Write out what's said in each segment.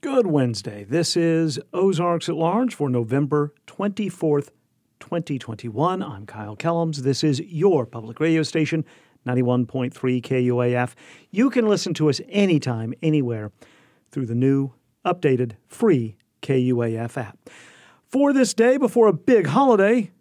Good Wednesday. This is Ozarks at Large for November 24th, 2021. I'm Kyle Kellums. This is your public radio station, 91.3 KUAF. You can listen to us anytime, anywhere through the new, updated, free KUAF app. For this day before a big holiday,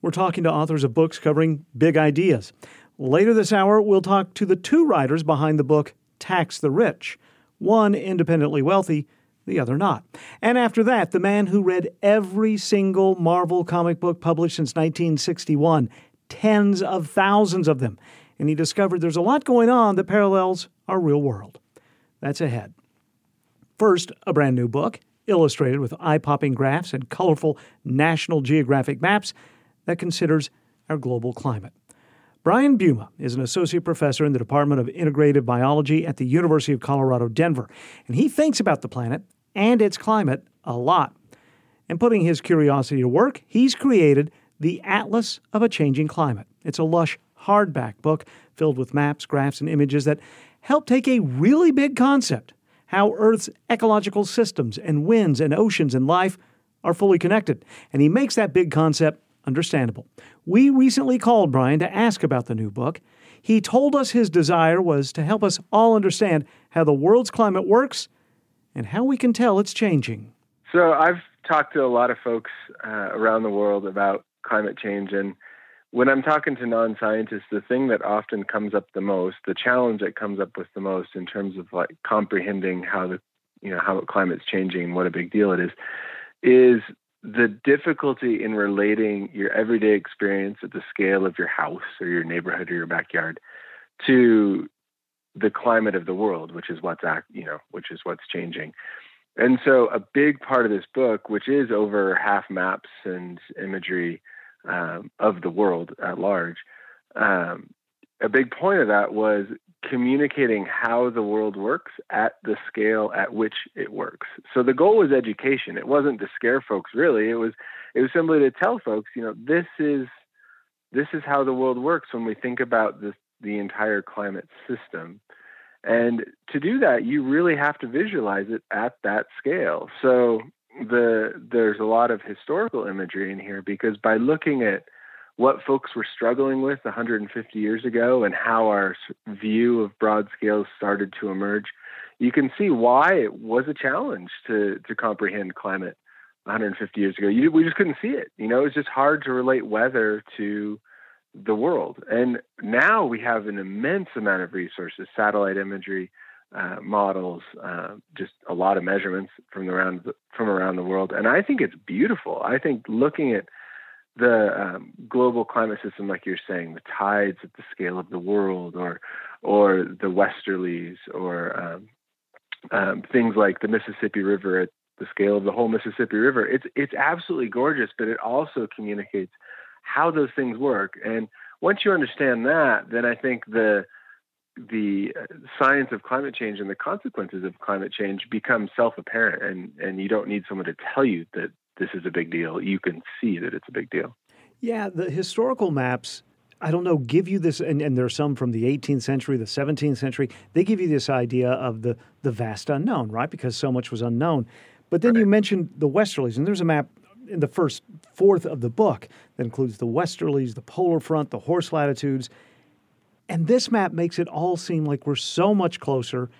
we're talking to authors of books covering big ideas. Later this hour, we'll talk to the two writers behind the book Tax the Rich, one independently wealthy the other not. And after that, the man who read every single Marvel comic book published since 1961, tens of thousands of them, and he discovered there's a lot going on that parallels our real world. That's ahead. First, a brand new book, illustrated with eye popping graphs and colorful National Geographic maps that considers our global climate. Brian Buma is an associate professor in the Department of Integrative Biology at the University of Colorado, Denver, and he thinks about the planet and its climate a lot. And putting his curiosity to work, he's created the Atlas of a Changing Climate. It's a lush hardback book filled with maps, graphs, and images that help take a really big concept how Earth's ecological systems and winds and oceans and life are fully connected. And he makes that big concept understandable. We recently called Brian to ask about the new book. He told us his desire was to help us all understand how the world's climate works and how we can tell it's changing. So, I've talked to a lot of folks uh, around the world about climate change. And when I'm talking to non scientists, the thing that often comes up the most, the challenge that comes up with the most in terms of like comprehending how the you know how climate's changing and what a big deal it is is the difficulty in relating your everyday experience at the scale of your house or your neighborhood or your backyard to the climate of the world, which is what's act, you know, which is what's changing. And so, a big part of this book, which is over half maps and imagery um, of the world at large, um, a big point of that was communicating how the world works at the scale at which it works. So the goal was education. It wasn't to scare folks really. It was it was simply to tell folks, you know, this is this is how the world works when we think about this the entire climate system. And to do that, you really have to visualize it at that scale. So the there's a lot of historical imagery in here because by looking at what folks were struggling with 150 years ago and how our view of broad scales started to emerge, you can see why it was a challenge to to comprehend climate 150 years ago. You, we just couldn't see it. You know, it's just hard to relate weather to the world. And now we have an immense amount of resources, satellite imagery, uh, models, uh, just a lot of measurements from around the, from around the world. And I think it's beautiful. I think looking at the um, global climate system, like you're saying, the tides at the scale of the world, or or the westerlies, or um, um, things like the Mississippi River at the scale of the whole Mississippi River. It's it's absolutely gorgeous, but it also communicates how those things work. And once you understand that, then I think the the uh, science of climate change and the consequences of climate change become self-apparent, and and you don't need someone to tell you that this is a big deal. You can see that it's a big deal. Yeah, the historical maps, I don't know, give you this, and, and there are some from the 18th century, the 17th century. They give you this idea of the, the vast unknown, right? Because so much was unknown. But then right. you mentioned the westerlies, and there's a map in the first fourth of the book that includes the westerlies, the polar front, the horse latitudes. And this map makes it all seem like we're so much closer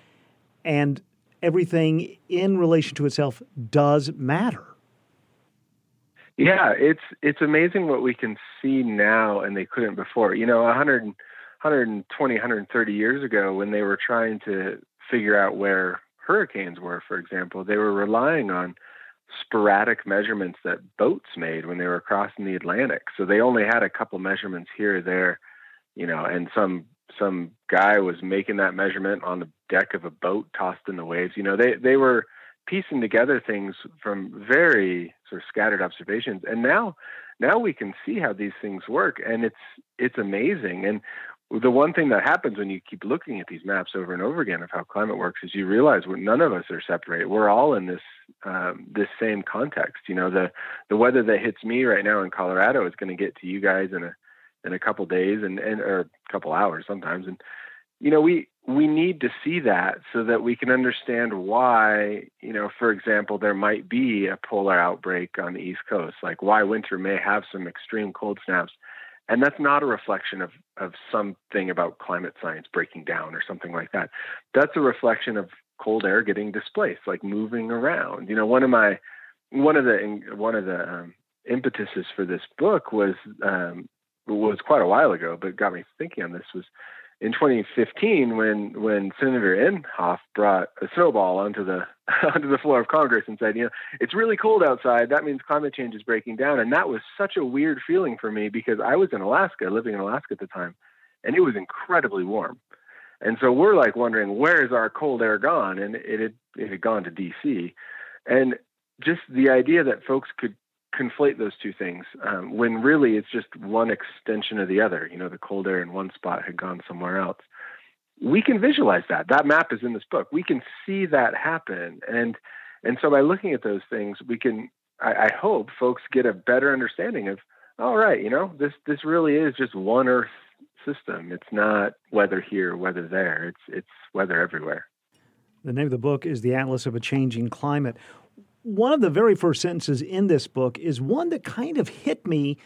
and everything in relation to itself does matter. Yeah, it's it's amazing what we can see now and they couldn't before. You know, 100 120 130 years ago when they were trying to figure out where hurricanes were, for example, they were relying on sporadic measurements that boats made when they were crossing the Atlantic. So they only had a couple measurements here there, you know, and some some guy was making that measurement on the deck of a boat tossed in the waves. You know, they they were piecing together things from very sort of scattered observations and now now we can see how these things work and it's it's amazing and the one thing that happens when you keep looking at these maps over and over again of how climate works is you realize we're, none of us are separate. We're all in this um, this same context. You know, the the weather that hits me right now in Colorado is going to get to you guys in a in a couple days and and or a couple hours sometimes. And you know, we we need to see that so that we can understand why, you know, for example, there might be a polar outbreak on the East Coast, like why winter may have some extreme cold snaps. And that's not a reflection of, of something about climate science breaking down or something like that. That's a reflection of cold air getting displaced, like moving around. You know, one of my, one of the, one of the um, impetuses for this book was, um, was quite a while ago, but got me thinking on this was in 2015 when when Senator Inhofe brought a snowball onto the onto the floor of Congress and said, you know, it's really cold outside. That means climate change is breaking down. And that was such a weird feeling for me because I was in Alaska, living in Alaska at the time, and it was incredibly warm. And so we're like wondering where is our cold air gone? And it had it had gone to DC. And just the idea that folks could conflate those two things um, when really it's just one extension of the other. You know, the cold air in one spot had gone somewhere else. We can visualize that. That map is in this book. We can see that happen, and and so by looking at those things, we can. I, I hope folks get a better understanding of. All right, you know, this this really is just one Earth system. It's not weather here, weather there. It's it's weather everywhere. The name of the book is The Atlas of a Changing Climate one of the very first sentences in this book is one that kind of hit me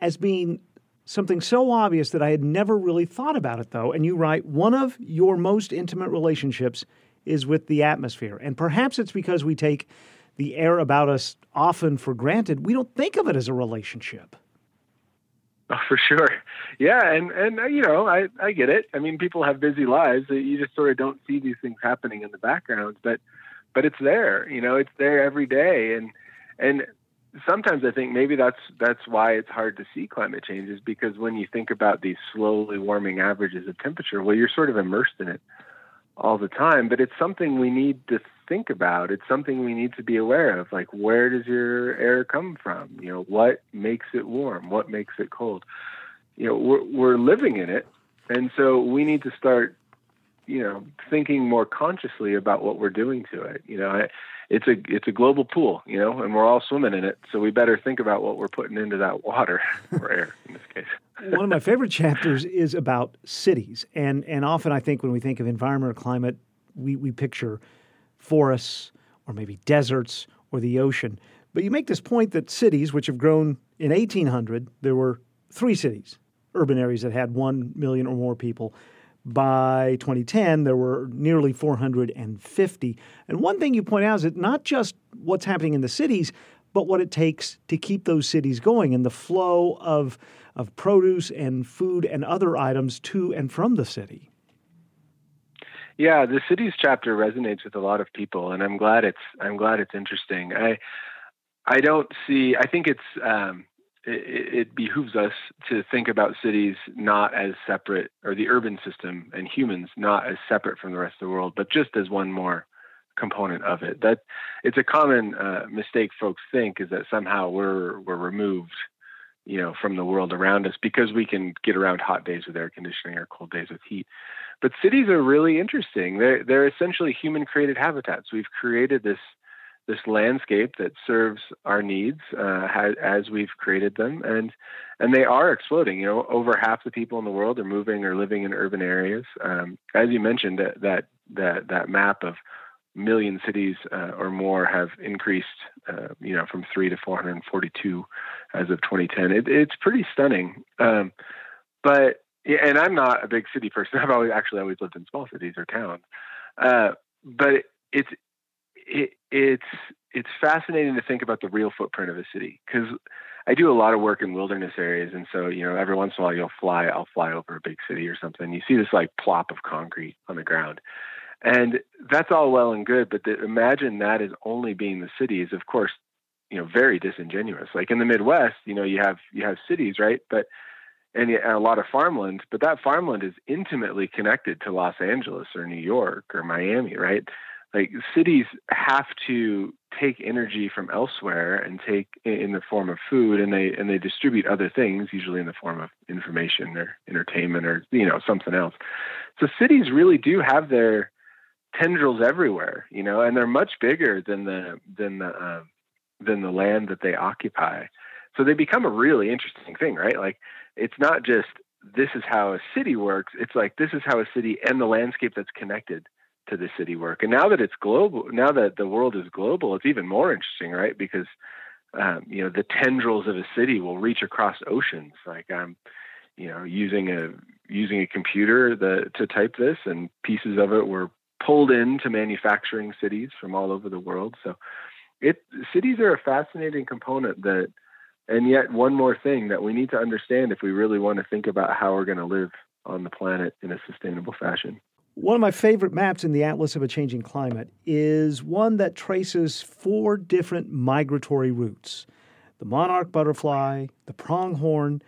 as being something so obvious that I had never really thought about it, though. And you write, one of your most intimate relationships is with the atmosphere. And perhaps it's because we take the air about us often for granted. We don't think of it as a relationship. Oh, for sure. Yeah. And, and, uh, you know, I, I get it. I mean, people have busy lives. You just sort of don't see these things happening in the background. But, but it's there. You know, it's there every day, and and sometimes I think maybe that's that's why it's hard to see climate change is because when you think about these slowly warming averages of temperature, well, you're sort of immersed in it all the time. But it's something we need to think about. It's something we need to be aware of. Like, where does your air come from? You know, what makes it warm? What makes it cold? You know, we're we're living in it, and so we need to start you know thinking more consciously about what we're doing to it you know it's a it's a global pool you know and we're all swimming in it so we better think about what we're putting into that water or air in this case. One of my favorite chapters is about cities and and often i think when we think of environment or climate we we picture forests or maybe deserts or the ocean. But you make this point that cities which have grown in 1800 there were three cities urban areas that had 1 million or more people by 2010, there were nearly 450. And one thing you point out is that not just what's happening in the cities, but what it takes to keep those cities going and the flow of, of produce and food and other items to and from the city. Yeah, the cities chapter resonates with a lot of people, and I'm glad it's I'm glad it's interesting. I I don't see. I think it's um, it, it, behooves us to think about cities not as separate, or the urban system and humans not as separate from the rest of the world, but just as one more component of it. That it's a common uh, mistake folks think is that somehow we're we're removed, you know, from the world around us because we can get around hot days with air conditioning or cold days with heat. But cities are really interesting. They're they're essentially human created habitats. We've created this this landscape that serves our needs uh, as we've created them, and and they are exploding. You know, over half the people in the world are moving or living in urban areas. Um, as you mentioned, that that that that map of million cities uh, or more have increased, uh, you know, from three to 442 as of 2010. It, it's pretty stunning. Um, but and I'm not a big city person. I've always actually always lived in small cities or towns. Uh, but it's it, it's it's fascinating to think about the real footprint of a city because I do a lot of work in wilderness areas, and so you know every once in a while you'll fly, I'll fly over a big city or something. You see this like plop of concrete on the ground, and that's all well and good. But the, imagine that is only being the city is of course you know very disingenuous. Like in the Midwest, you know you have you have cities, right? But and a lot of farmland, but that farmland is intimately connected to Los Angeles or New York or Miami, right? Like cities have to take energy from elsewhere and take in the form of food and they and they distribute other things usually in the form of information or entertainment or you know something else so cities really do have their tendrils everywhere you know and they're much bigger than the than the uh, than the land that they occupy so they become a really interesting thing right like it's not just this is how a city works. It's like this is how a city and the landscape that's connected to the city work. And now that it's global, now that the world is global, it's even more interesting, right? Because um, you know the tendrils of a city will reach across oceans. Like I'm, you know, using a using a computer the, to type this, and pieces of it were pulled into manufacturing cities from all over the world. So, it cities are a fascinating component that, and yet one more thing that we need to understand if we really want to think about how we're going to live on the planet in a sustainable fashion. One of my favorite maps in the Atlas of a Changing Climate is one that traces four different migratory routes the monarch butterfly, the pronghorn,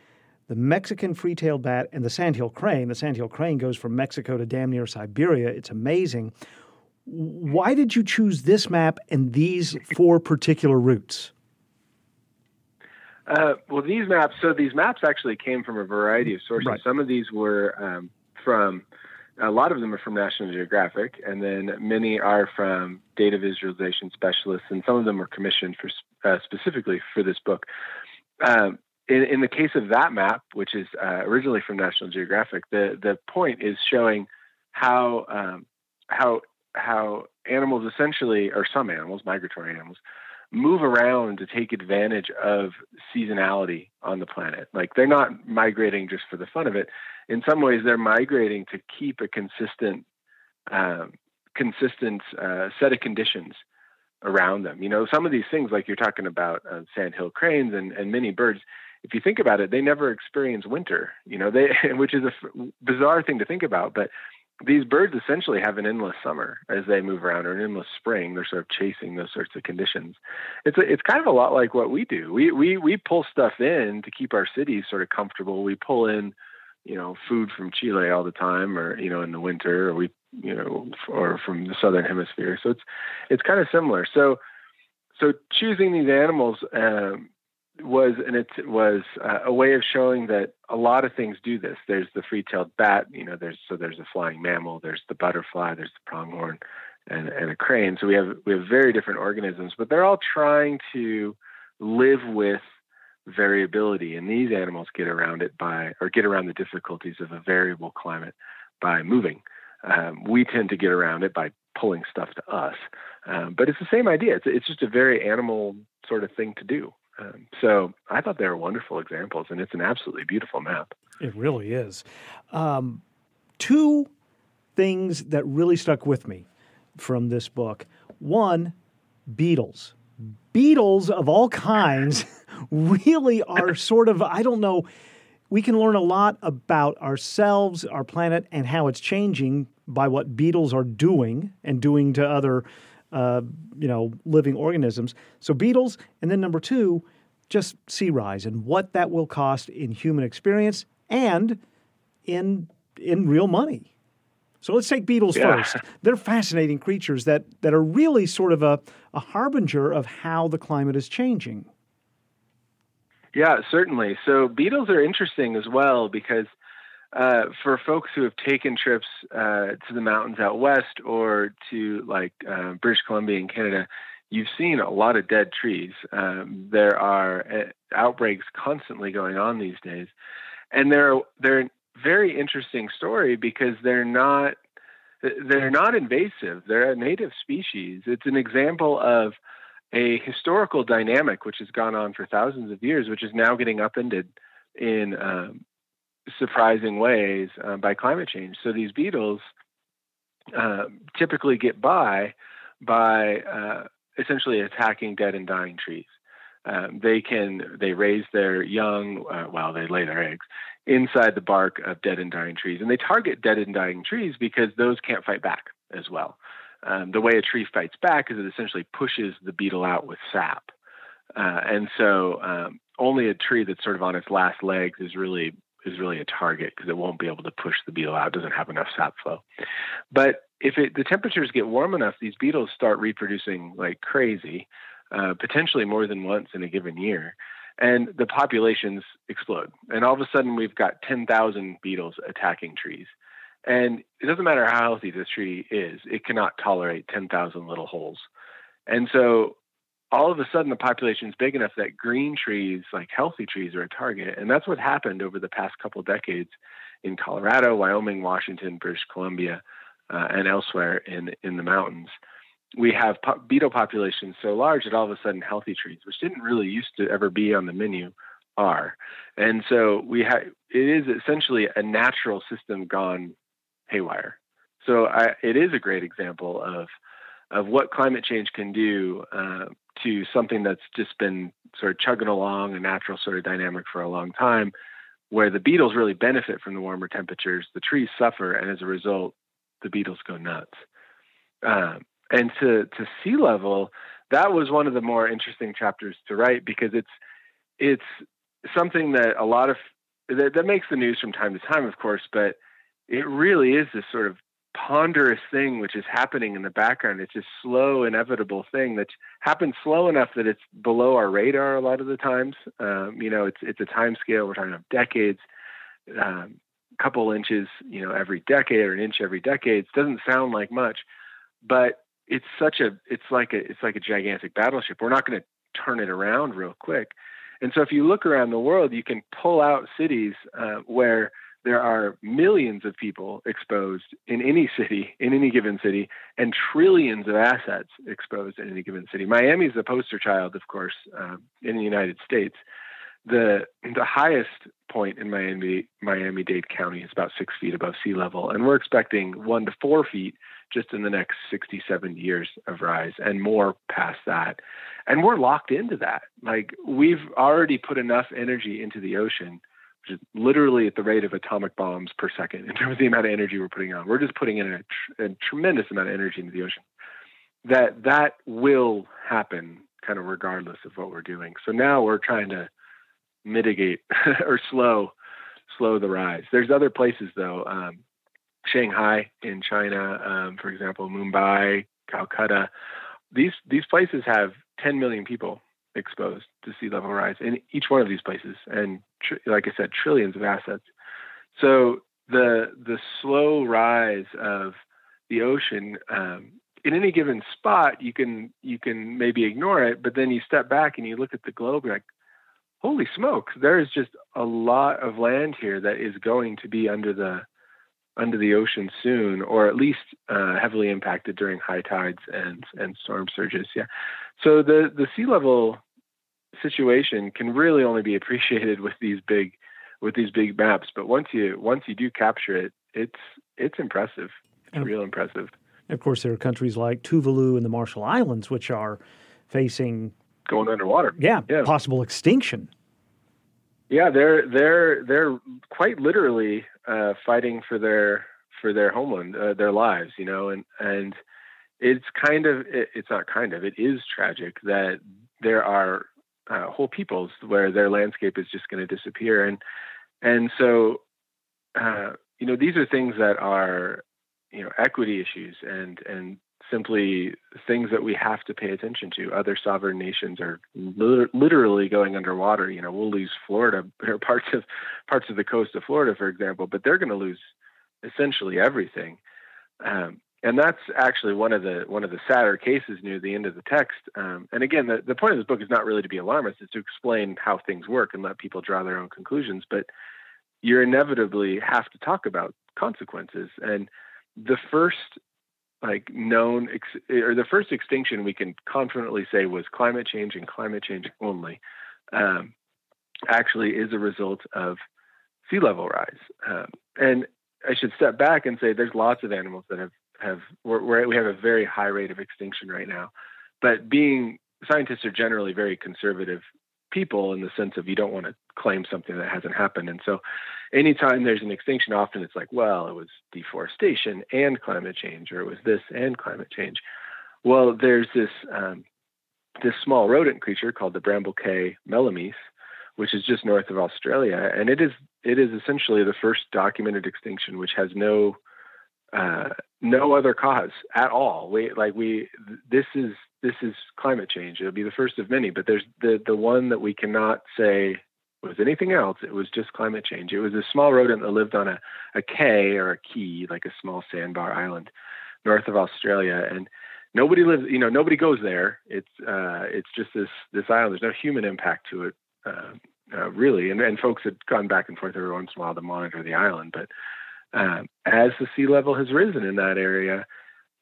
the Mexican free-tailed bat, and the sandhill crane. The sandhill crane goes from Mexico to damn near Siberia. It's amazing. Why did you choose this map and these four particular routes? Uh, well, these maps. So these maps actually came from a variety of sources. Right. Some of these were um, from a lot of them are from National Geographic, and then many are from data visualization specialists, and some of them were commissioned for uh, specifically for this book. Um, in, in, the case of that map, which is uh, originally from National Geographic, the the point is showing how um, how how animals essentially, or some animals, migratory animals, move around to take advantage of seasonality on the planet. Like they're not migrating just for the fun of it. In some ways, they're migrating to keep a consistent, um, consistent uh, set of conditions around them. You know, some of these things, like you're talking about uh, sandhill cranes and, and many birds. If you think about it, they never experience winter. You know, they which is a f- bizarre thing to think about, but these birds essentially have an endless summer as they move around or an endless spring. They're sort of chasing those sorts of conditions. It's a, it's kind of a lot like what we do. We we we pull stuff in to keep our cities sort of comfortable. We pull in, you know, food from Chile all the time, or you know, in the winter, or we you know, or from the southern hemisphere. So it's it's kind of similar. So so choosing these animals um, was and it was uh, a way of showing that a lot of things do this. There's the free-tailed bat, you know. There's so there's a flying mammal. There's the butterfly. There's the pronghorn, and, and a crane. So we have we have very different organisms, but they're all trying to live with variability. And these animals get around it by or get around the difficulties of a variable climate by moving. Um, we tend to get around it by pulling stuff to us. Um, but it's the same idea. It's, it's just a very animal sort of thing to do. Um, so I thought they were wonderful examples, and it's an absolutely beautiful map. It really is. Um, two things that really stuck with me from this book. One, beetles. Beetles of all kinds really are sort of, I don't know, we can learn a lot about ourselves, our planet, and how it's changing by what beetles are doing and doing to other uh, you know, living organisms. So beetles, and then number two, just sea rise and what that will cost in human experience and in in real money. So let's take beetles yeah. first. They're fascinating creatures that that are really sort of a, a harbinger of how the climate is changing. Yeah, certainly. So beetles are interesting as well because uh, for folks who have taken trips uh, to the mountains out west or to like uh, British Columbia in Canada, you've seen a lot of dead trees. Um, there are uh, outbreaks constantly going on these days, and they're they're a very interesting story because they're not they're not invasive. They're a native species. It's an example of a historical dynamic which has gone on for thousands of years, which is now getting upended in um, surprising ways uh, by climate change. So these beetles uh, typically get by by uh, essentially attacking dead and dying trees. Um, they can they raise their young uh, while they lay their eggs inside the bark of dead and dying trees, and they target dead and dying trees because those can't fight back as well. Um, the way a tree fights back is it essentially pushes the beetle out with sap, uh, and so um, only a tree that's sort of on its last legs is really is really a target because it won't be able to push the beetle out. It doesn't have enough sap flow. But if it, the temperatures get warm enough, these beetles start reproducing like crazy, uh, potentially more than once in a given year, and the populations explode. And all of a sudden, we've got 10,000 beetles attacking trees. And it doesn't matter how healthy this tree is, it cannot tolerate 10,000 little holes. And so all of a sudden the population is big enough that green trees, like healthy trees, are a target. And that's what happened over the past couple decades in Colorado, Wyoming, Washington, British Columbia, uh, and elsewhere in in the mountains. We have po- beetle populations so large that all of a sudden healthy trees, which didn't really used to ever be on the menu, are. And so we have it is essentially a natural system gone haywire. So I, it is a great example of of what climate change can do uh, to something that's just been sort of chugging along a natural sort of dynamic for a long time, where the beetles really benefit from the warmer temperatures, the trees suffer, and as a result, the beetles go nuts. Um, and to to sea level, that was one of the more interesting chapters to write because it's it's something that a lot of that, that makes the news from time to time, of course, but it really is this sort of ponderous thing which is happening in the background. It's this slow, inevitable thing that happens slow enough that it's below our radar a lot of the times. Um, you know, it's it's a time scale. We're talking about decades, a um, couple inches, you know, every decade or an inch every decade. It doesn't sound like much, but it's such a it's like a it's like a gigantic battleship. We're not going to turn it around real quick. And so, if you look around the world, you can pull out cities uh, where there are millions of people exposed in any city, in any given city, and trillions of assets exposed in any given city. Miami is the poster child, of course, uh, in the United States. The the highest point in Miami Miami Dade County is about six feet above sea level, and we're expecting one to four feet just in the next 60, 70 years of rise, and more past that. And we're locked into that. Like we've already put enough energy into the ocean is literally at the rate of atomic bombs per second in terms of the amount of energy we're putting on. We're just putting in a, tr- a tremendous amount of energy into the ocean. That that will happen kind of regardless of what we're doing. So now we're trying to mitigate or slow slow the rise. There's other places though. Um, Shanghai in China, um, for example, Mumbai, Calcutta. These these places have 10 million people exposed to sea level rise in each one of these places, and tr- like I said, trillions of assets. So the the slow rise of the ocean um, in any given spot, you can you can maybe ignore it, but then you step back and you look at the globe, like, holy smokes, there is just a lot of land here that is going to be under the under the ocean soon, or at least uh, heavily impacted during high tides and and storm surges. Yeah, so the the sea level situation can really only be appreciated with these big with these big maps. But once you once you do capture it, it's it's impressive. It's and real impressive. Of course, there are countries like Tuvalu and the Marshall Islands, which are facing going underwater. Yeah, yeah. possible extinction. Yeah, they're they're they're quite literally uh, fighting for their for their homeland, uh, their lives, you know, and and it's kind of it, it's not kind of it is tragic that there are uh, whole peoples where their landscape is just going to disappear, and and so uh, you know these are things that are you know equity issues and and simply things that we have to pay attention to. Other sovereign nations are literally going underwater. You know, we'll lose Florida or parts of parts of the coast of Florida, for example, but they're going to lose essentially everything. Um, and that's actually one of the one of the sadder cases near the end of the text. Um, and again, the, the point of this book is not really to be alarmist; it's to explain how things work and let people draw their own conclusions. But you inevitably have to talk about consequences. And the first like known ex- or the first extinction we can confidently say was climate change and climate change only um, actually is a result of sea level rise um, and i should step back and say there's lots of animals that have have we're, we have a very high rate of extinction right now but being scientists are generally very conservative people in the sense of you don't want to claim something that hasn't happened. And so anytime there's an extinction, often it's like, well, it was deforestation and climate change, or it was this and climate change. Well, there's this um, this small rodent creature called the Bramblecae melames, which is just north of Australia, and it is it is essentially the first documented extinction which has no uh, no other cause at all. We like we this is this is climate change. It'll be the first of many, but there's the the one that we cannot say was anything else. It was just climate change. It was a small rodent that lived on a, a cay or a key, like a small sandbar island north of Australia. And nobody lives. You know, nobody goes there. It's uh, it's just this this island. There's no human impact to it, uh, uh, really. And and folks had gone back and forth every once in a while to monitor the island. But um, as the sea level has risen in that area,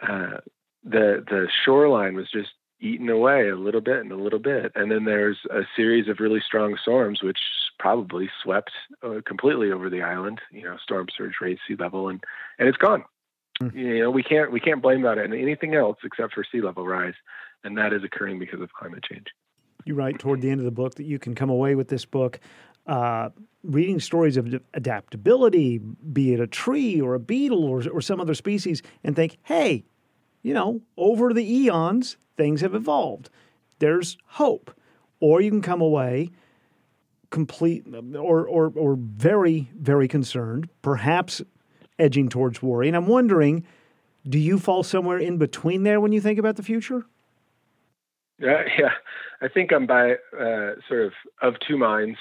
uh, the the shoreline was just eaten away a little bit and a little bit. And then there's a series of really strong storms, which probably swept uh, completely over the island. You know, storm surge raised sea level, and and it's gone. Mm. You know, we can't we can't blame that on anything else except for sea level rise, and that is occurring because of climate change. You write toward the end of the book that you can come away with this book. Uh, reading stories of adaptability, be it a tree or a beetle or, or some other species, and think, hey, you know, over the eons, things have evolved. There's hope. Or you can come away complete or, or, or very, very concerned, perhaps edging towards worry. And I'm wondering, do you fall somewhere in between there when you think about the future? Yeah, yeah. I think I'm by uh, sort of of two minds.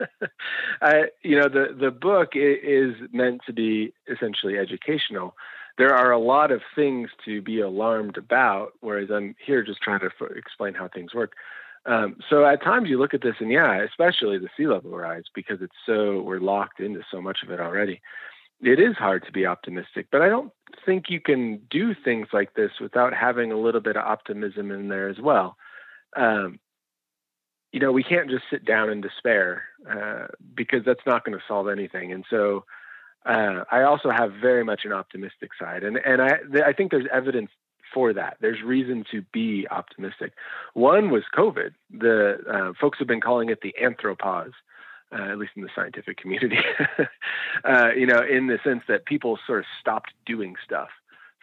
I, you know, the the book is meant to be essentially educational, there are a lot of things to be alarmed about, whereas I'm here just trying to f- explain how things work. Um, so at times you look at this and yeah, especially the sea level rise because it's so we're locked into so much of it already. It is hard to be optimistic, but I don't think you can do things like this without having a little bit of optimism in there as well. Um, you know, we can't just sit down in despair uh, because that's not going to solve anything. And so uh, I also have very much an optimistic side, and and I I think there's evidence for that. There's reason to be optimistic. One was COVID. The uh, folks have been calling it the anthropause, uh, at least in the scientific community. uh, you know, in the sense that people sort of stopped doing stuff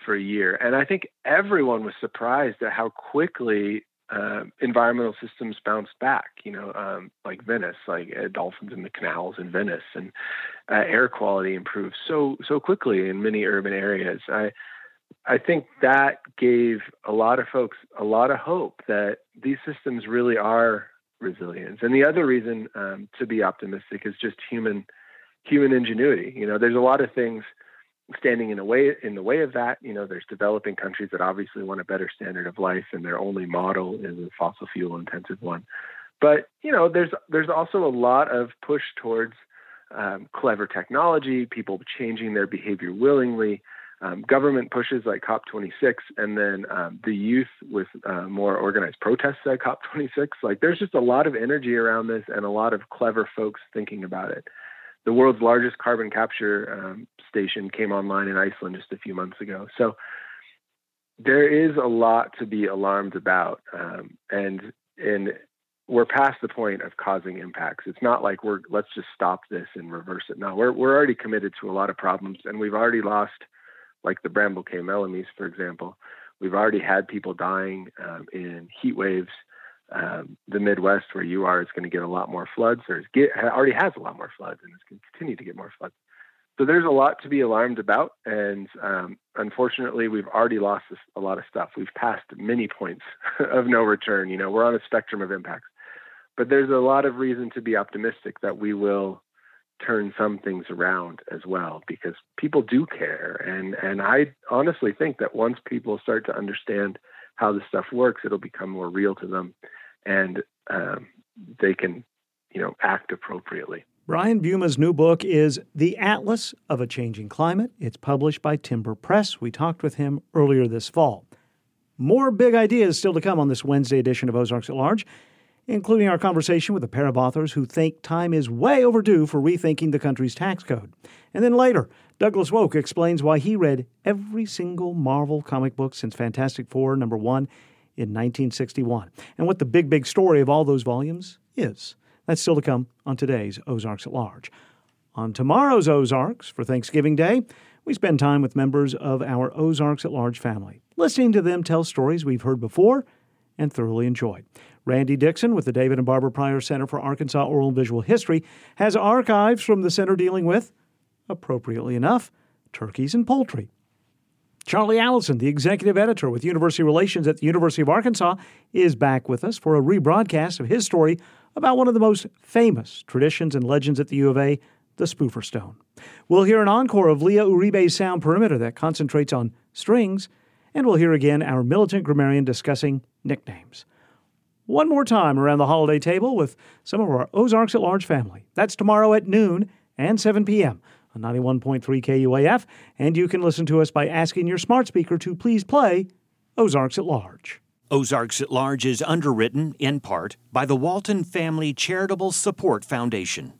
for a year, and I think everyone was surprised at how quickly uh, environmental systems bounced back, you know, um, like Venice, like uh, dolphins in the canals in Venice, and uh, air quality improved so so quickly in many urban areas. I I think that gave a lot of folks a lot of hope that these systems really are resilient. And the other reason um, to be optimistic is just human human ingenuity. You know, there's a lot of things standing in the way in the way of that. You know, there's developing countries that obviously want a better standard of life, and their only model is a fossil fuel intensive one. But you know, there's there's also a lot of push towards um, clever technology, people changing their behavior willingly, um, government pushes like COP26, and then um, the youth with uh, more organized protests at COP26. Like, there's just a lot of energy around this, and a lot of clever folks thinking about it the world's largest carbon capture um, station came online in Iceland just a few months ago. So there is a lot to be alarmed about, um, and and we're past the point of causing impacts. It's not like we're let's just stop this and reverse it. No, we're we're already committed to a lot of problems, and we've already lost, like the Bramble Cay Melomys, for example. We've already had people dying um, in heat waves um, the Midwest, where you are, is going to get a lot more floods, or get, already has a lot more floods, and it's going to continue to get more floods. So there's a lot to be alarmed about, and um, unfortunately, we've already lost a lot of stuff. We've passed many points of no return. You know, we're on a spectrum of impacts, but there's a lot of reason to be optimistic that we will turn some things around as well because people do care and and I honestly think that once people start to understand how this stuff works it'll become more real to them and um, they can, you know, act appropriately. Brian Buma's new book is The Atlas of a Changing Climate. It's published by Timber Press. We talked with him earlier this fall. More big ideas still to come on this Wednesday edition of Ozarks at Large, including our conversation with a pair of authors who think time is way overdue for rethinking the country's tax code. And then later, Douglas Wolk explains why he read every single Marvel comic book since Fantastic Four number one in 1961, and what the big, big story of all those volumes is. That's still to come on today's Ozarks at Large. On tomorrow's Ozarks, for Thanksgiving Day, we spend time with members of our Ozarks at Large family, listening to them tell stories we've heard before and thoroughly enjoyed. Randy Dixon with the David and Barbara Pryor Center for Arkansas Oral and Visual History has archives from the center dealing with, appropriately enough, turkeys and poultry. Charlie Allison, the executive editor with University Relations at the University of Arkansas, is back with us for a rebroadcast of his story about one of the most famous traditions and legends at the U of A, the Spoofer Stone. We'll hear an encore of Leah Uribe's sound perimeter that concentrates on strings And we'll hear again our militant grammarian discussing nicknames. One more time around the holiday table with some of our Ozarks at Large family. That's tomorrow at noon and 7 p.m. on 91.3 KUAF. And you can listen to us by asking your smart speaker to please play Ozarks at Large. Ozarks at Large is underwritten, in part, by the Walton Family Charitable Support Foundation.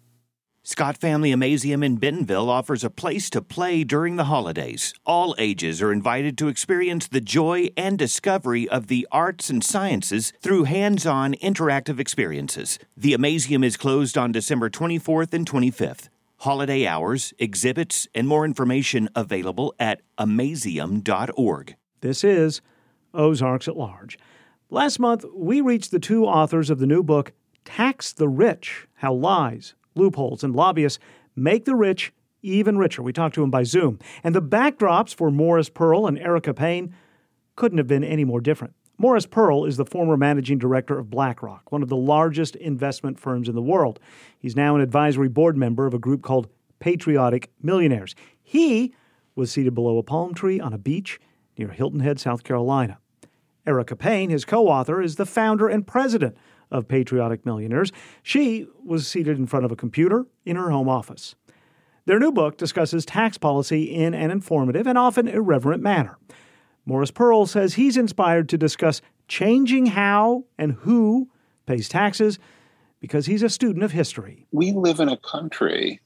Scott Family Amazeum in Bentonville offers a place to play during the holidays. All ages are invited to experience the joy and discovery of the arts and sciences through hands on interactive experiences. The Amazeum is closed on December 24th and 25th. Holiday hours, exhibits, and more information available at amazeum.org. This is Ozarks at Large. Last month, we reached the two authors of the new book, Tax the Rich How Lies, Loopholes, and Lobbyists Make the Rich Even Richer. We talked to them by Zoom. And the backdrops for Morris Pearl and Erica Payne couldn't have been any more different. Morris Pearl is the former managing director of BlackRock, one of the largest investment firms in the world. He's now an advisory board member of a group called Patriotic Millionaires. He was seated below a palm tree on a beach near Hilton Head, South Carolina. Erica Payne, his co author, is the founder and president of Patriotic Millionaires. She was seated in front of a computer in her home office. Their new book discusses tax policy in an informative and often irreverent manner. Morris Pearl says he's inspired to discuss changing how and who pays taxes because he's a student of history. We live in a country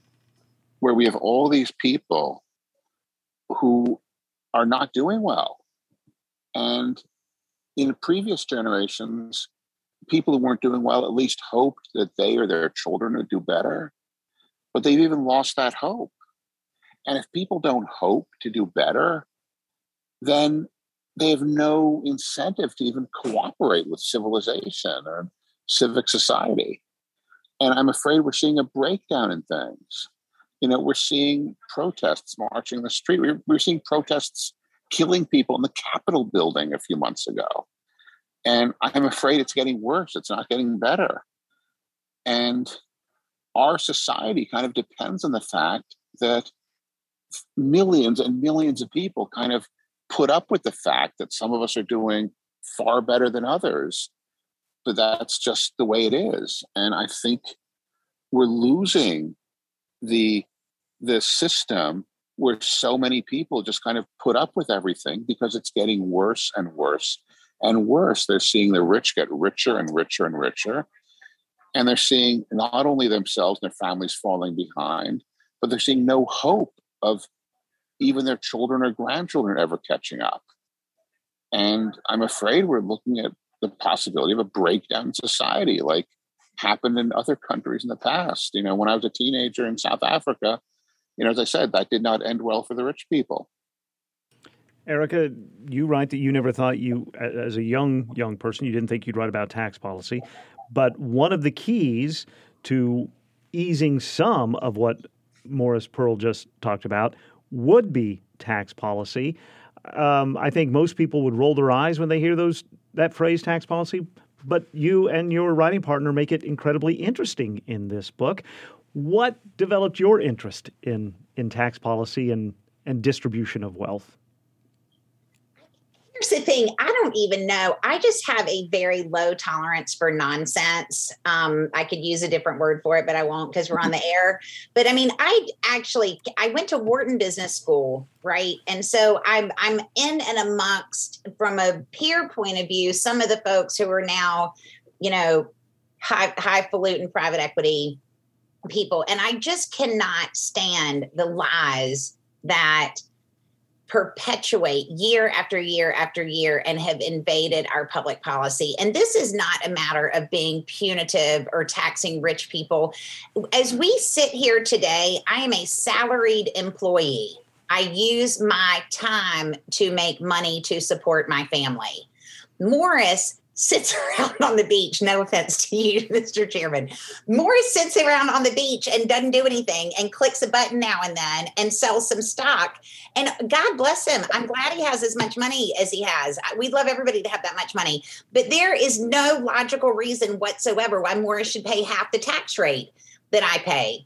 where we have all these people who are not doing well. And in previous generations, people who weren't doing well at least hoped that they or their children would do better, but they've even lost that hope. And if people don't hope to do better, then they have no incentive to even cooperate with civilization or civic society. And I'm afraid we're seeing a breakdown in things. You know, we're seeing protests marching the street. We're, we're seeing protests killing people in the Capitol building a few months ago. And I'm afraid it's getting worse. It's not getting better. And our society kind of depends on the fact that millions and millions of people kind of put up with the fact that some of us are doing far better than others. But that's just the way it is. And I think we're losing the the system where so many people just kind of put up with everything because it's getting worse and worse and worse, they're seeing the rich get richer and richer and richer. And they're seeing not only themselves and their families falling behind, but they're seeing no hope of even their children or grandchildren ever catching up. And I'm afraid we're looking at the possibility of a breakdown in society, like happened in other countries in the past. You know, when I was a teenager in South Africa, you know, as I said, that did not end well for the rich people. Erica, you write that you never thought you, as a young young person, you didn't think you'd write about tax policy, but one of the keys to easing some of what Morris Pearl just talked about would be tax policy. Um, I think most people would roll their eyes when they hear those that phrase tax policy, but you and your writing partner make it incredibly interesting in this book. What developed your interest in in tax policy and and distribution of wealth? here's the thing I don't even know. I just have a very low tolerance for nonsense. Um, I could use a different word for it, but I won't because we're on the air. But I mean, I actually I went to Wharton Business School, right? And so I'm I'm in and amongst from a peer point of view, some of the folks who are now, you know, high highfalutin private equity people. And I just cannot stand the lies that perpetuate year after year after year and have invaded our public policy. And this is not a matter of being punitive or taxing rich people. As we sit here today, I am a salaried employee. I use my time to make money to support my family. Morris sits around on the beach. No offense to you, Mr. Chairman. Morris sits around on the beach and doesn't do anything and clicks a button now and then and sells some stock. And God bless him. I'm glad he has as much money as he has. We'd love everybody to have that much money. But there is no logical reason whatsoever why Morris should pay half the tax rate that I pay.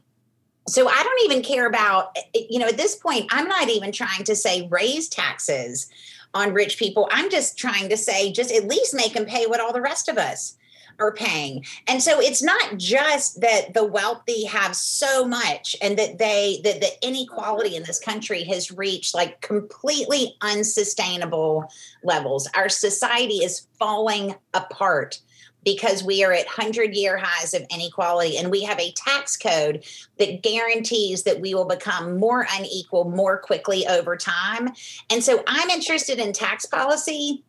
So I don't even care about, eh, eh, you know, at this point, I'm not even trying to say raise taxes on rich people. I'm just trying to say, just at least make them pay what all the rest of us are paying. And so it's not just that the wealthy have so much and that they that the inequality in this country has reached like completely unsustainable levels. Our society is falling apart because we are at 100 year highs of inequality and we have a tax code that guarantees that we will become more unequal more quickly over time. And so I'm interested in tax policy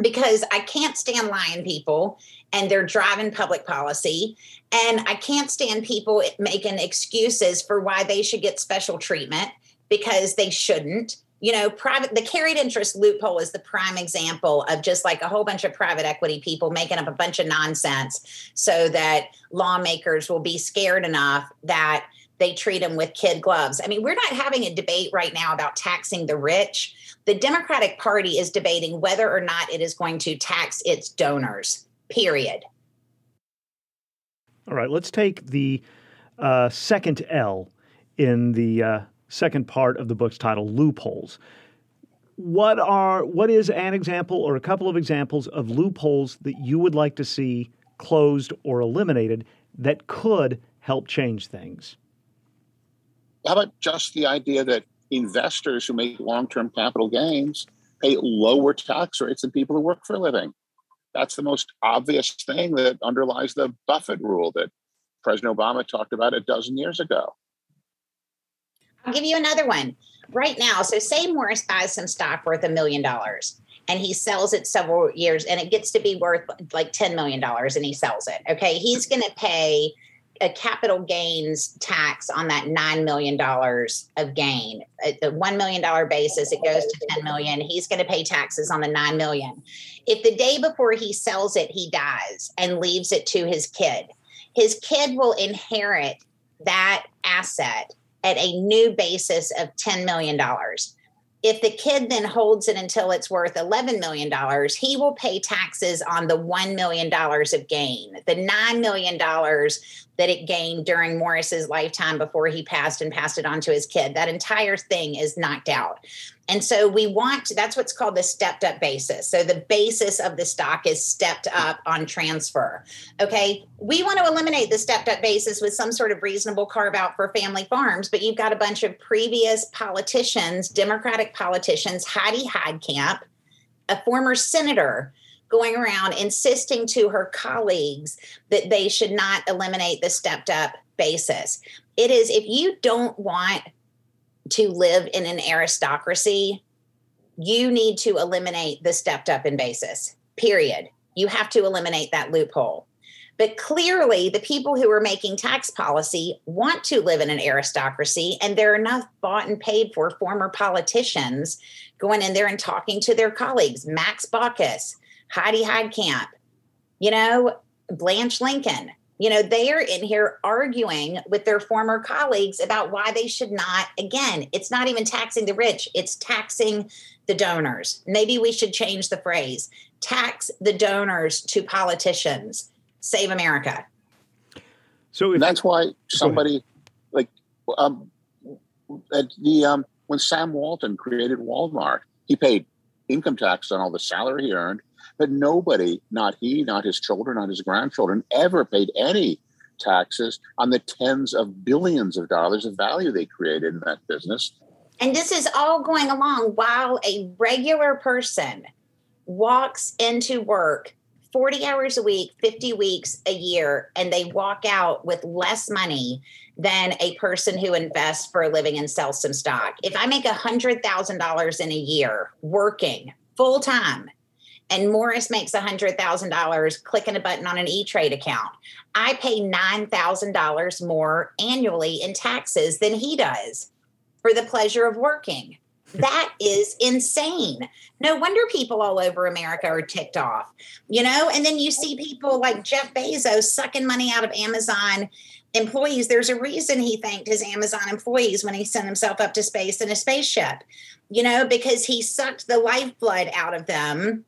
because I can't stand lying people and they're driving public policy. And I can't stand people making excuses for why they should get special treatment because they shouldn't you know private the carried interest loophole is the prime example of just like a whole bunch of private equity people making up a bunch of nonsense so that lawmakers will be scared enough that they treat them with kid gloves. I mean we're not having a debate right now about taxing the rich. The democratic party is debating whether or not it is going to tax its donors period. All right let's take the uh, second l in the uh, second part of the book's title, Loopholes. What are what is an example or a couple of examples of loopholes that you would like to see closed or eliminated that could help change things? How about just the idea that investors who make long-term capital gains pay lower tax rates than people who work for a living? That's the most obvious thing that underlies the Buffett rule that President Obama talked about a dozen years ago. I'll give you another one right now. So, say Morris buys some stock worth a million dollars and he sells it several years and it gets to be worth like $10 million and he sells it. Okay. He's going to pay a capital gains tax on that $9 million of gain. The $1 million basis, it goes to 10 million. He's going to pay taxes on the 9 million. If the day before he sells it, he dies and leaves it to his kid, his kid will inherit that asset at a new basis of $10 million. If the kid then holds it until it's worth $11 million, he will pay taxes on the $1 million of gain. The $9 million that it gained during Morris's lifetime before he passed and passed it on to his kid, that entire thing is knocked out. And so we want that's what's called the stepped up basis. So the basis of the stock is stepped up on transfer. Okay. We want to eliminate the stepped up basis with some sort of reasonable carve out for family farms, but you've got a bunch of previous politicians, Democratic politicians, Heidi Heitkamp, a former senator going around insisting to her colleagues that they should not eliminate the stepped up basis. It is if you don't want to live in an aristocracy, you need to eliminate the stepped up in basis, period. You have to eliminate that loophole. But clearly, the people who are making tax policy want to live in an aristocracy, and there are enough bought and paid for former politicians going in there and talking to their colleagues. Max Baucus, Heidi Heitkamp, you know, Blanche Lincoln you know, they are in here arguing with their former colleagues about why they should not. Again, it's not even taxing the rich, it's taxing the donors. Maybe we should change the phrase tax the donors to politicians. Save America. So that's why somebody like um, at the um, when Sam Walton created Walmart, he paid income tax on all the salary he earned but nobody, not he, not his children, not his grandchildren, ever paid any taxes on the tens of billions of dollars of value they created in that business. And this is all going along while a regular person walks into work 40 hours a week, 50 weeks a year, and they walk out with less money than a person who invests for a living and sells some stock. If I make $100,000 in a year working full time and Morris makes $100,000 clicking a button on an E Trade account. I pay $9,000 more annually in taxes than he does for the pleasure of working. That is insane. No wonder people all over America are ticked off, you know? And then you see people like Jeff Bezos sucking money out of Amazon employees. There's a reason he thanked his Amazon employees when he sent himself up to space in a spaceship, you know, because he sucked the lifeblood out of them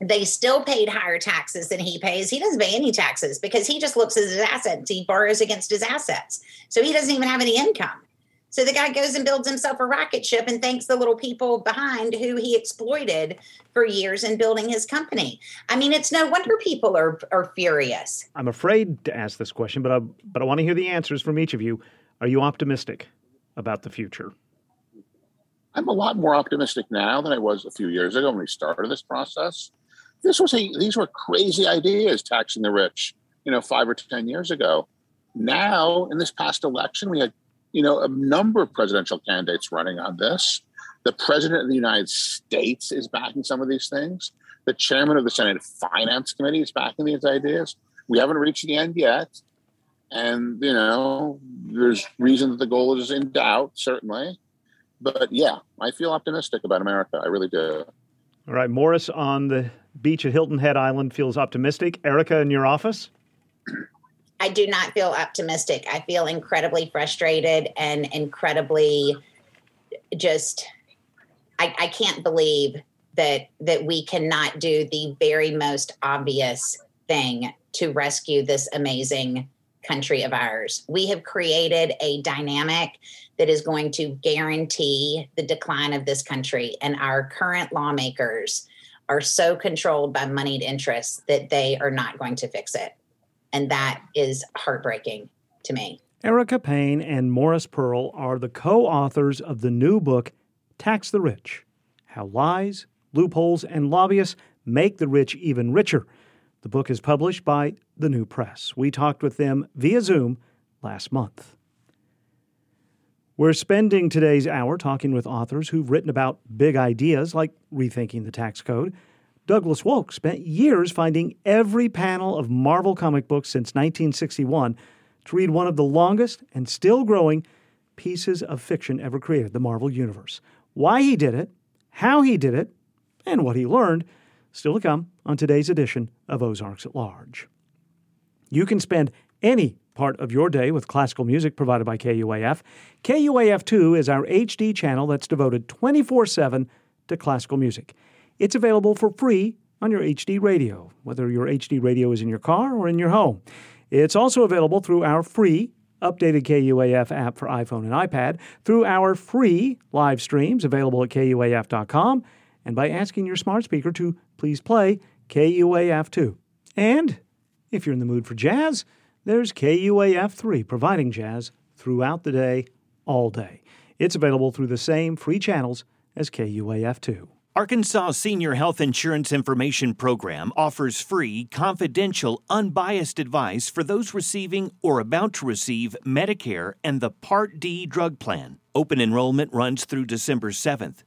they still paid higher taxes than he pays. He doesn't pay any taxes because he just looks at his assets. He borrows against his assets. So he doesn't even have any income. So the guy goes and builds himself a rocket ship and thanks the little people behind who he exploited for years in building his company. I mean, it's no wonder people are are furious. I'm afraid to ask this question, but I but I want to hear the answers from each of you. Are you optimistic about the future? I'm a lot more optimistic now than I was a few years ago when we started this process. This was a these were crazy ideas taxing the rich, you know, five or ten years ago. Now, in this past election, we had, you know, a number of presidential candidates running on this. The president of the United States is backing some of these things. The chairman of the Senate Finance Committee is backing these ideas. We haven't reached the end yet. And, you know, there's reason that the goal is in doubt, certainly. But yeah, I feel optimistic about America. I really do. All right. Morris on the beach at Hilton Head Island feels optimistic. Erica in your office? I do not feel optimistic. I feel incredibly frustrated and incredibly just I, I can't believe that that we cannot do the very most obvious thing to rescue this amazing country of ours. We have created a dynamic that is going to guarantee the decline of this country. And our current lawmakers are so controlled by moneyed interests that they are not going to fix it. And that is heartbreaking to me. Erica Payne and Morris Pearl are the co authors of the new book, Tax the Rich How Lies, Loopholes, and Lobbyists Make the Rich Even Richer. The book is published by The New Press. We talked with them via Zoom last month. We're spending today's hour talking with authors who've written about big ideas like rethinking the tax code. Douglas Wolk spent years finding every panel of Marvel comic books since 1961 to read one of the longest and still growing pieces of fiction ever created, the Marvel Universe. Why he did it, how he did it, and what he learned still to come on today's edition of Ozarks at Large. You can spend any part of your day with classical music provided by KUAF. KUAF2 is our HD channel that's devoted 24 7 to classical music. It's available for free on your HD radio, whether your HD radio is in your car or in your home. It's also available through our free updated KUAF app for iPhone and iPad, through our free live streams available at KUAF.com, and by asking your smart speaker to please play KUAF2. And if you're in the mood for jazz, there's KUAF 3 providing jazz throughout the day, all day. It's available through the same free channels as KUAF 2. Arkansas Senior Health Insurance Information Program offers free, confidential, unbiased advice for those receiving or about to receive Medicare and the Part D drug plan. Open enrollment runs through December 7th.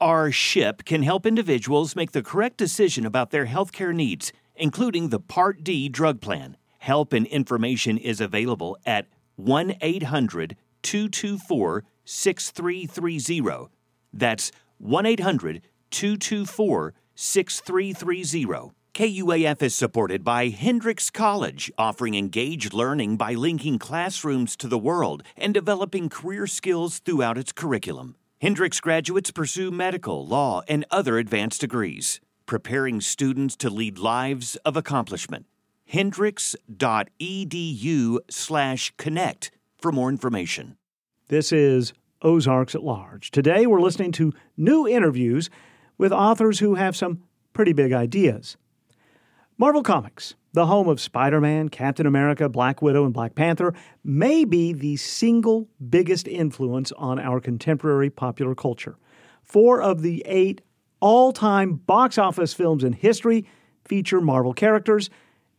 AR SHIP can help individuals make the correct decision about their healthcare needs, including the Part D drug plan. Help and information is available at 1 800 224 6330. That's 1 800 224 6330. KUAF is supported by Hendrix College, offering engaged learning by linking classrooms to the world and developing career skills throughout its curriculum. Hendrix graduates pursue medical, law, and other advanced degrees, preparing students to lead lives of accomplishment hendrix.edu slash connect for more information. This is Ozarks at Large. Today we're listening to new interviews with authors who have some pretty big ideas. Marvel Comics, the home of Spider Man, Captain America, Black Widow, and Black Panther, may be the single biggest influence on our contemporary popular culture. Four of the eight all time box office films in history feature Marvel characters,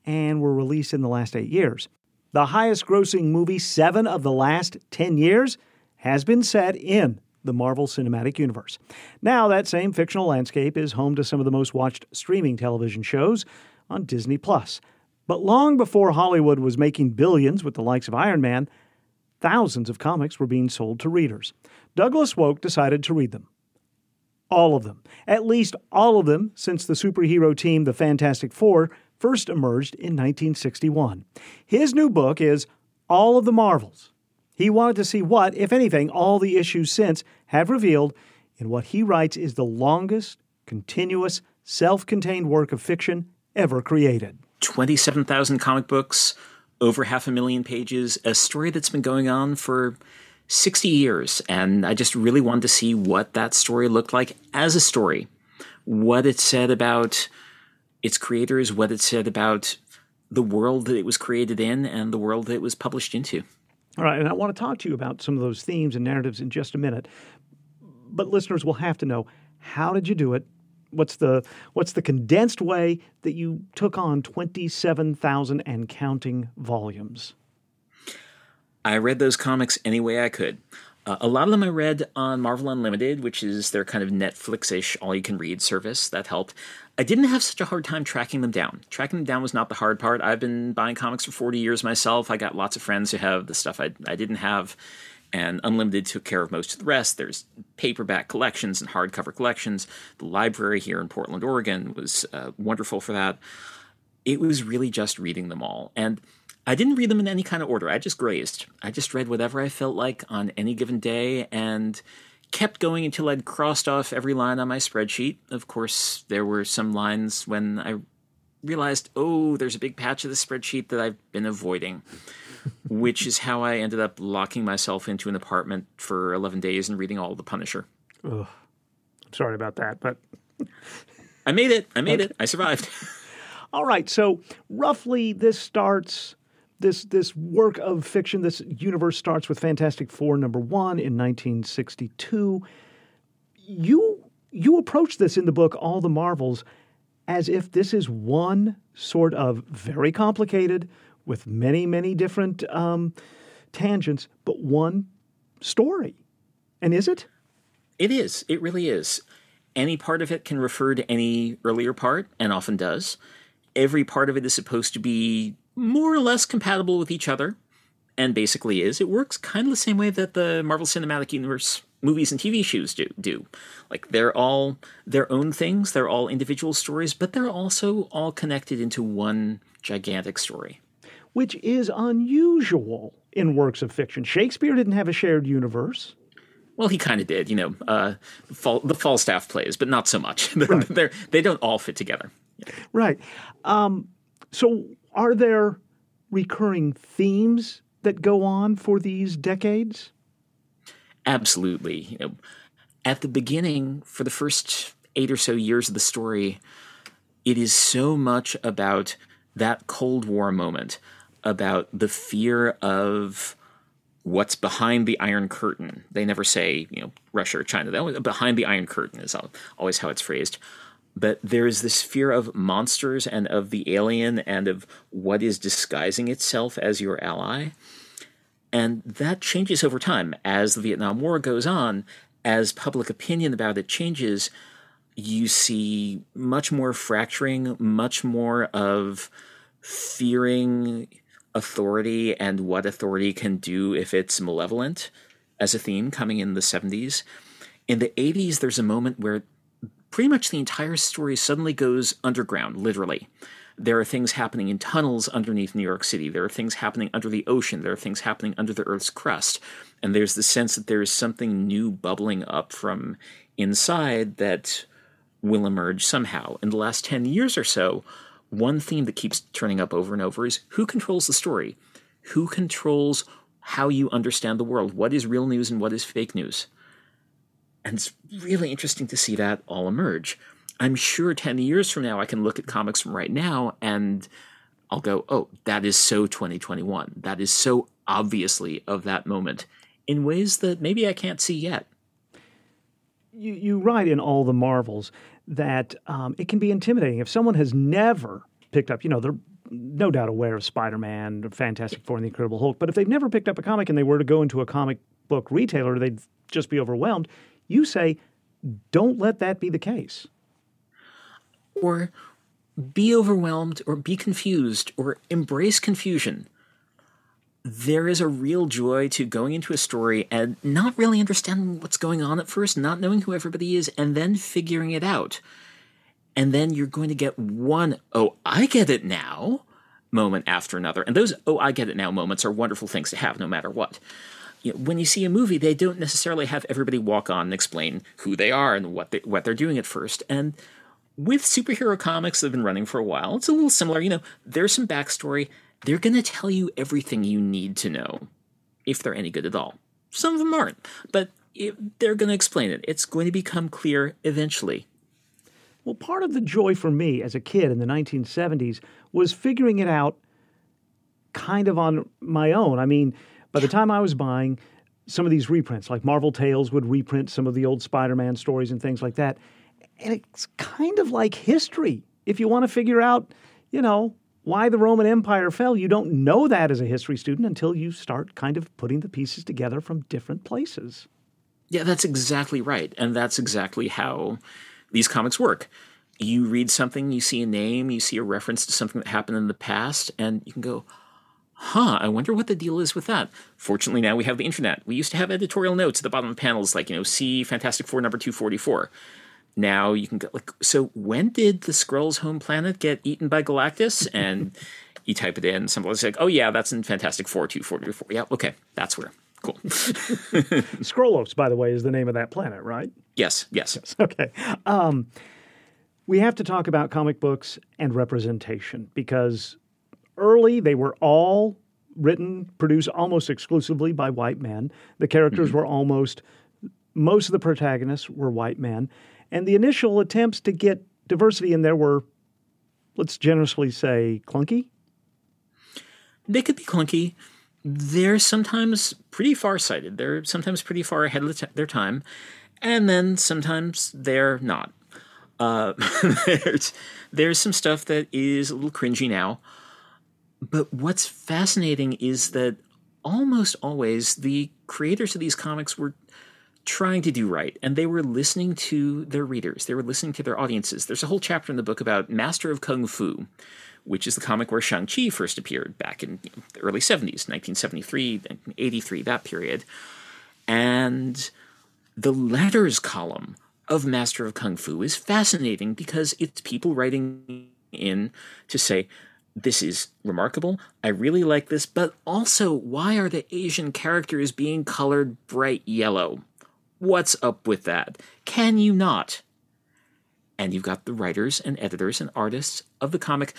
and were released in the last eight years. The highest grossing movie, seven of the last 10 years, has been set in the Marvel Cinematic Universe. Now, that same fictional landscape is home to some of the most watched streaming television shows on Disney Plus. But long before Hollywood was making billions with the likes of Iron Man, thousands of comics were being sold to readers. Douglas Wolk decided to read them. All of them. At least all of them since the superhero team, the Fantastic Four, first emerged in 1961. His new book is All of the Marvels. He wanted to see what, if anything, all the issues since have revealed in what he writes is the longest, continuous, self contained work of fiction ever created. 27,000 comic books, over half a million pages, a story that's been going on for 60 years. And I just really wanted to see what that story looked like as a story, what it said about its creators, what it said about the world that it was created in, and the world that it was published into. All right, and I want to talk to you about some of those themes and narratives in just a minute. But listeners will have to know how did you do it? What's the what's the condensed way that you took on 27,000 and counting volumes? I read those comics any way I could. Uh, a lot of them I read on Marvel Unlimited, which is their kind of Netflix ish all you can read service. That helped. I didn't have such a hard time tracking them down. Tracking them down was not the hard part. I've been buying comics for 40 years myself. I got lots of friends who have the stuff I, I didn't have, and Unlimited took care of most of the rest. There's paperback collections and hardcover collections. The library here in Portland, Oregon was uh, wonderful for that. It was really just reading them all. And I didn't read them in any kind of order. I just grazed. I just read whatever I felt like on any given day and kept going until I'd crossed off every line on my spreadsheet. Of course, there were some lines when I realized, oh, there's a big patch of the spreadsheet that I've been avoiding, which is how I ended up locking myself into an apartment for 11 days and reading all the Punisher. Ugh. I'm sorry about that, but I made it. I made okay. it. I survived. all right. So, roughly, this starts this this work of fiction, this universe starts with Fantastic Four number one in 1962. You you approach this in the book, All the Marvels, as if this is one sort of very complicated, with many many different um, tangents, but one story. And is it? It is. It really is. Any part of it can refer to any earlier part, and often does. Every part of it is supposed to be more or less compatible with each other, and basically is. It works kind of the same way that the Marvel Cinematic Universe movies and TV shows do. do. Like they're all their own things, they're all individual stories, but they're also all connected into one gigantic story. Which is unusual in works of fiction. Shakespeare didn't have a shared universe. Well, he kind of did, you know. Uh, fall, the Falstaff plays, but not so much. Right. they're, they don't all fit together. Right. Um, so, are there recurring themes that go on for these decades? Absolutely. You know, at the beginning, for the first eight or so years of the story, it is so much about that Cold War moment, about the fear of what's behind the Iron Curtain. They never say, you know, Russia or China. That behind the Iron Curtain is always how it's phrased but there's this fear of monsters and of the alien and of what is disguising itself as your ally. And that changes over time as the Vietnam War goes on, as public opinion about it changes. You see much more fracturing, much more of fearing authority and what authority can do if it's malevolent as a theme coming in the 70s. In the 80s, there's a moment where pretty much the entire story suddenly goes underground, literally. There are things happening in tunnels underneath New York City. There are things happening under the ocean. There are things happening under the Earth's crust. And there's the sense that there is something new bubbling up from inside that will emerge somehow. In the last 10 years or so, one theme that keeps turning up over and over is who controls the story? Who controls how you understand the world? What is real news and what is fake news? And it's really interesting to see that all emerge. I'm sure 10 years from now, I can look at comics from right now and I'll go, oh, that is so 2021. That is so obviously of that moment in ways that maybe I can't see yet. You, you write in all the Marvels that um, it can be intimidating if someone has never picked up, you know, they're no doubt aware of Spider Man, Fantastic Four, and the Incredible Hulk, but if they've never picked up a comic and they were to go into a comic book retailer, they'd just be overwhelmed. You say, don't let that be the case. Or be overwhelmed or be confused or embrace confusion. There is a real joy to going into a story and not really understanding what's going on at first, not knowing who everybody is, and then figuring it out. And then you're going to get one, oh, I get it now moment after another. And those, oh, I get it now moments are wonderful things to have no matter what you know, when you see a movie, they don't necessarily have everybody walk on and explain who they are and what they, what they're doing at first. And with superhero comics that have been running for a while, it's a little similar. You know, there's some backstory. They're going to tell you everything you need to know, if they're any good at all. some of them aren't. But it, they're going to explain it. It's going to become clear eventually. Well, part of the joy for me as a kid in the 1970s was figuring it out kind of on my own. I mean, by the time I was buying some of these reprints, like Marvel Tales would reprint some of the old Spider Man stories and things like that. And it's kind of like history. If you want to figure out, you know, why the Roman Empire fell, you don't know that as a history student until you start kind of putting the pieces together from different places. Yeah, that's exactly right. And that's exactly how these comics work. You read something, you see a name, you see a reference to something that happened in the past, and you can go, huh, I wonder what the deal is with that. Fortunately, now we have the internet. We used to have editorial notes at the bottom of panels, like, you know, see Fantastic Four number 244. Now you can go, like, so when did the Skrulls' home planet get eaten by Galactus? And you type it in, somebody's like, oh, yeah, that's in Fantastic Four 244. Yeah, okay, that's where. Cool. Skrullos, by the way, is the name of that planet, right? Yes, yes. yes. Okay. Um, we have to talk about comic books and representation because early they were all written, produced almost exclusively by white men. The characters mm-hmm. were almost, most of the protagonists were white men. And the initial attempts to get diversity in there were, let's generously say, clunky. They could be clunky they're sometimes pretty far-sighted. They're sometimes pretty far ahead of their time, and then sometimes they're not. Uh, there's there's some stuff that is a little cringy now, but what's fascinating is that almost always the creators of these comics were trying to do right and they were listening to their readers they were listening to their audiences there's a whole chapter in the book about master of kung fu which is the comic where Shang-Chi first appeared back in you know, the early 70s, 1973, 83, that period. And the letters column of Master of Kung Fu is fascinating because it's people writing in to say, this is remarkable. I really like this, but also, why are the Asian characters being colored bright yellow? What's up with that? Can you not? And you've got the writers and editors and artists of the comic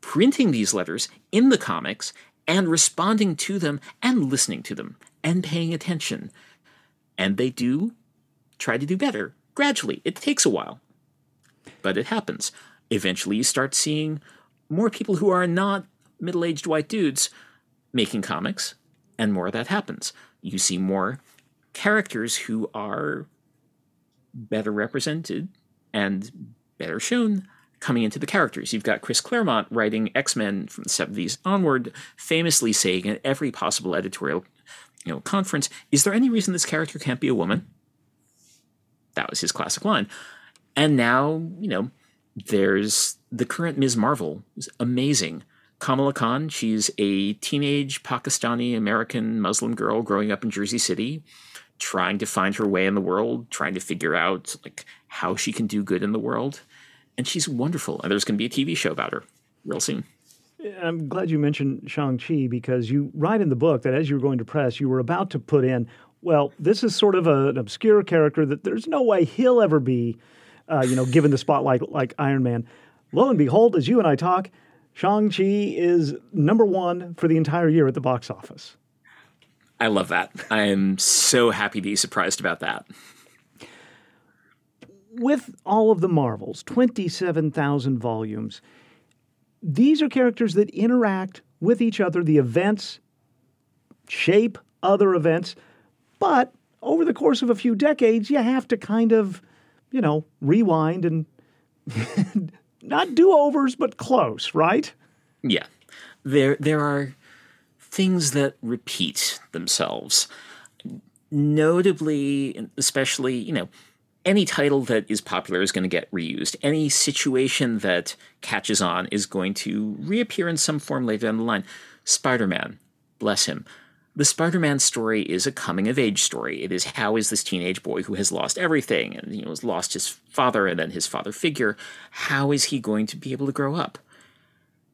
printing these letters in the comics and responding to them and listening to them and paying attention. And they do try to do better gradually. It takes a while, but it happens. Eventually, you start seeing more people who are not middle aged white dudes making comics, and more of that happens. You see more characters who are better represented and better shown coming into the characters. You've got Chris Claremont writing X Men from the 70s onward, famously saying at every possible editorial you know, conference, Is there any reason this character can't be a woman? That was his classic line. And now, you know, there's the current Ms. Marvel, is amazing. Kamala Khan, she's a teenage Pakistani American Muslim girl growing up in Jersey City, trying to find her way in the world, trying to figure out like how she can do good in the world and she's wonderful. And there's going to be a TV show about her real soon. I'm glad you mentioned Shang-Chi because you write in the book that as you were going to press, you were about to put in, well, this is sort of a, an obscure character that there's no way he'll ever be, uh, you know, given the spotlight like Iron Man. Lo and behold, as you and I talk, Shang-Chi is number one for the entire year at the box office. I love that. I am so happy to be surprised about that with all of the Marvels, 27,000 volumes, these are characters that interact with each other. The events shape other events, but over the course of a few decades, you have to kind of, you know, rewind and not do overs, but close, right? Yeah. There, there are things that repeat themselves. Notably, especially, you know, any title that is popular is going to get reused. Any situation that catches on is going to reappear in some form later down the line. Spider Man, bless him. The Spider Man story is a coming of age story. It is how is this teenage boy who has lost everything and you know has lost his father and then his father figure, how is he going to be able to grow up?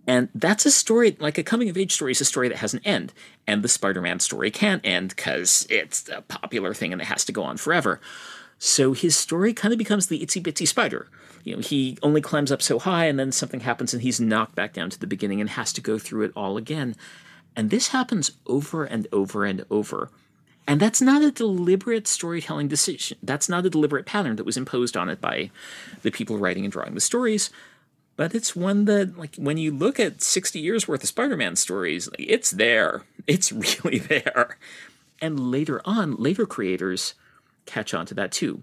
And that's a story, like a coming of age story, is a story that has an end. And the Spider Man story can't end because it's a popular thing and it has to go on forever. So his story kind of becomes the itsy bitsy spider. You know, he only climbs up so high, and then something happens, and he's knocked back down to the beginning and has to go through it all again. And this happens over and over and over. And that's not a deliberate storytelling decision. That's not a deliberate pattern that was imposed on it by the people writing and drawing the stories. But it's one that, like, when you look at 60 years worth of Spider Man stories, it's there. It's really there. And later on, later creators catch on to that too.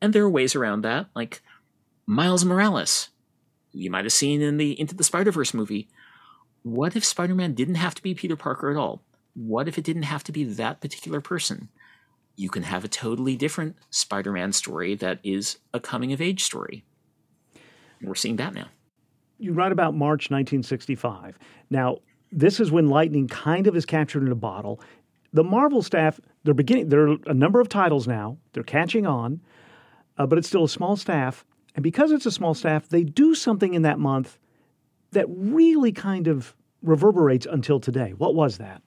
And there are ways around that, like Miles Morales. You might have seen in the Into the Spider Verse movie. What if Spider Man didn't have to be Peter Parker at all? What if it didn't have to be that particular person? You can have a totally different Spider Man story that is a coming of age story. we're seeing that now. You write about March 1965. Now, this is when lightning kind of is captured in a bottle. The Marvel staff, they're beginning, there are a number of titles now, they're catching on, uh, but it's still a small staff. And because it's a small staff, they do something in that month that really kind of reverberates until today. What was that?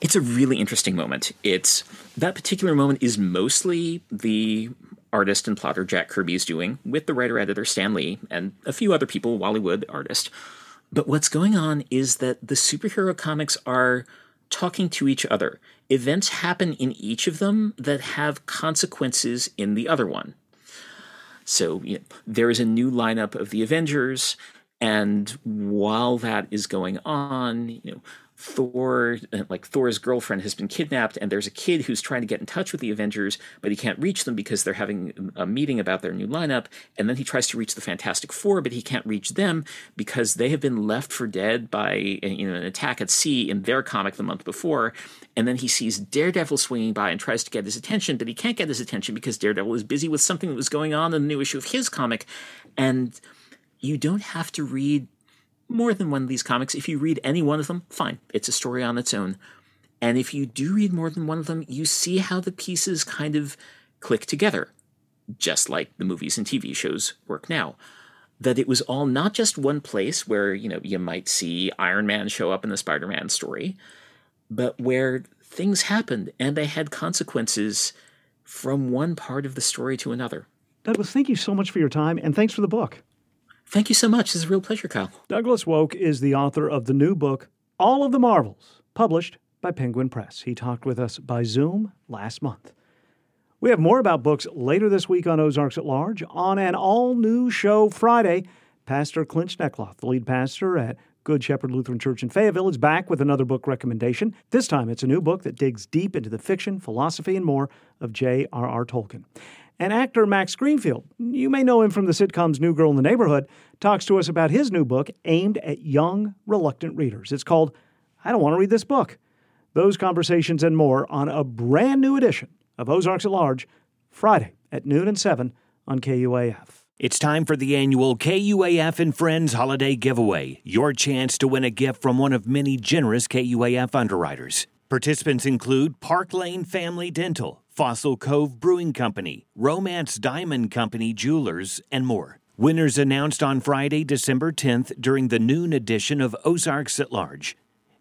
It's a really interesting moment. It's that particular moment is mostly the artist and plotter Jack Kirby's doing with the writer editor Stan Lee and a few other people, Wally Wood, the artist. But what's going on is that the superhero comics are talking to each other. Events happen in each of them that have consequences in the other one. So you know, there is a new lineup of the Avengers, and while that is going on, you know, Thor, uh, like Thor's girlfriend, has been kidnapped, and there's a kid who's trying to get in touch with the Avengers, but he can't reach them because they're having a meeting about their new lineup. And then he tries to reach the Fantastic Four, but he can't reach them because they have been left for dead by you know, an attack at sea in their comic the month before. And then he sees Daredevil swinging by and tries to get his attention, but he can't get his attention because Daredevil is busy with something that was going on in the new issue of his comic. And you don't have to read more than one of these comics. If you read any one of them, fine, it's a story on its own. And if you do read more than one of them, you see how the pieces kind of click together, just like the movies and TV shows work now. That it was all not just one place where, you know, you might see Iron Man show up in the Spider Man story, but where things happened and they had consequences from one part of the story to another. Douglas, thank you so much for your time and thanks for the book. Thank you so much. It's a real pleasure, Kyle. Douglas Wolk is the author of the new book, All of the Marvels, published by Penguin Press. He talked with us by Zoom last month. We have more about books later this week on Ozarks at Large. On an all new show Friday, Pastor Clint Schnekloth, the lead pastor at Good Shepherd Lutheran Church in Fayetteville, is back with another book recommendation. This time it's a new book that digs deep into the fiction, philosophy, and more of J.R.R. Tolkien. And actor Max Greenfield, you may know him from the sitcoms New Girl in the Neighborhood, talks to us about his new book aimed at young, reluctant readers. It's called I Don't Want to Read This Book. Those conversations and more on a brand new edition of Ozarks at Large, Friday at noon and 7 on KUAF. It's time for the annual KUAF and Friends Holiday Giveaway, your chance to win a gift from one of many generous KUAF underwriters. Participants include Park Lane Family Dental, Fossil Cove Brewing Company, Romance Diamond Company Jewelers, and more. Winners announced on Friday, December 10th during the noon edition of Ozarks at Large.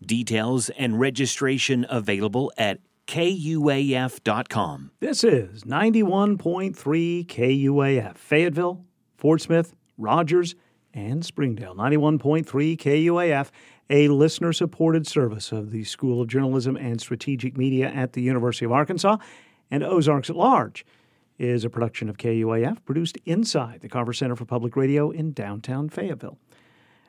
Details and registration available at KUAF.com. This is 91.3 KUAF, Fayetteville, Fort Smith, Rogers, and Springdale. 91.3 KUAF a listener supported service of the School of Journalism and Strategic Media at the University of Arkansas, and Ozarks at Large is a production of KUAF produced inside the Carver Center for Public Radio in downtown Fayetteville.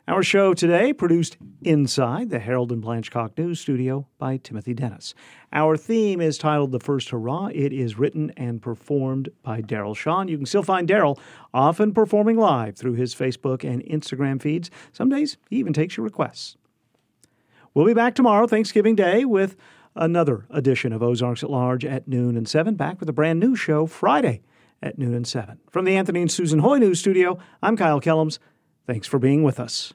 Our show today produced inside the Harold and Blanchcock News Studio by Timothy Dennis. Our theme is titled The First Hurrah. It is written and performed by Daryl Sean. You can still find Daryl often performing live through his Facebook and Instagram feeds. Some days he even takes your requests. We'll be back tomorrow, Thanksgiving Day, with another edition of Ozarks at Large at noon and 7. Back with a brand new show Friday at noon and 7. From the Anthony and Susan Hoy News Studio, I'm Kyle Kellums. Thanks for being with us.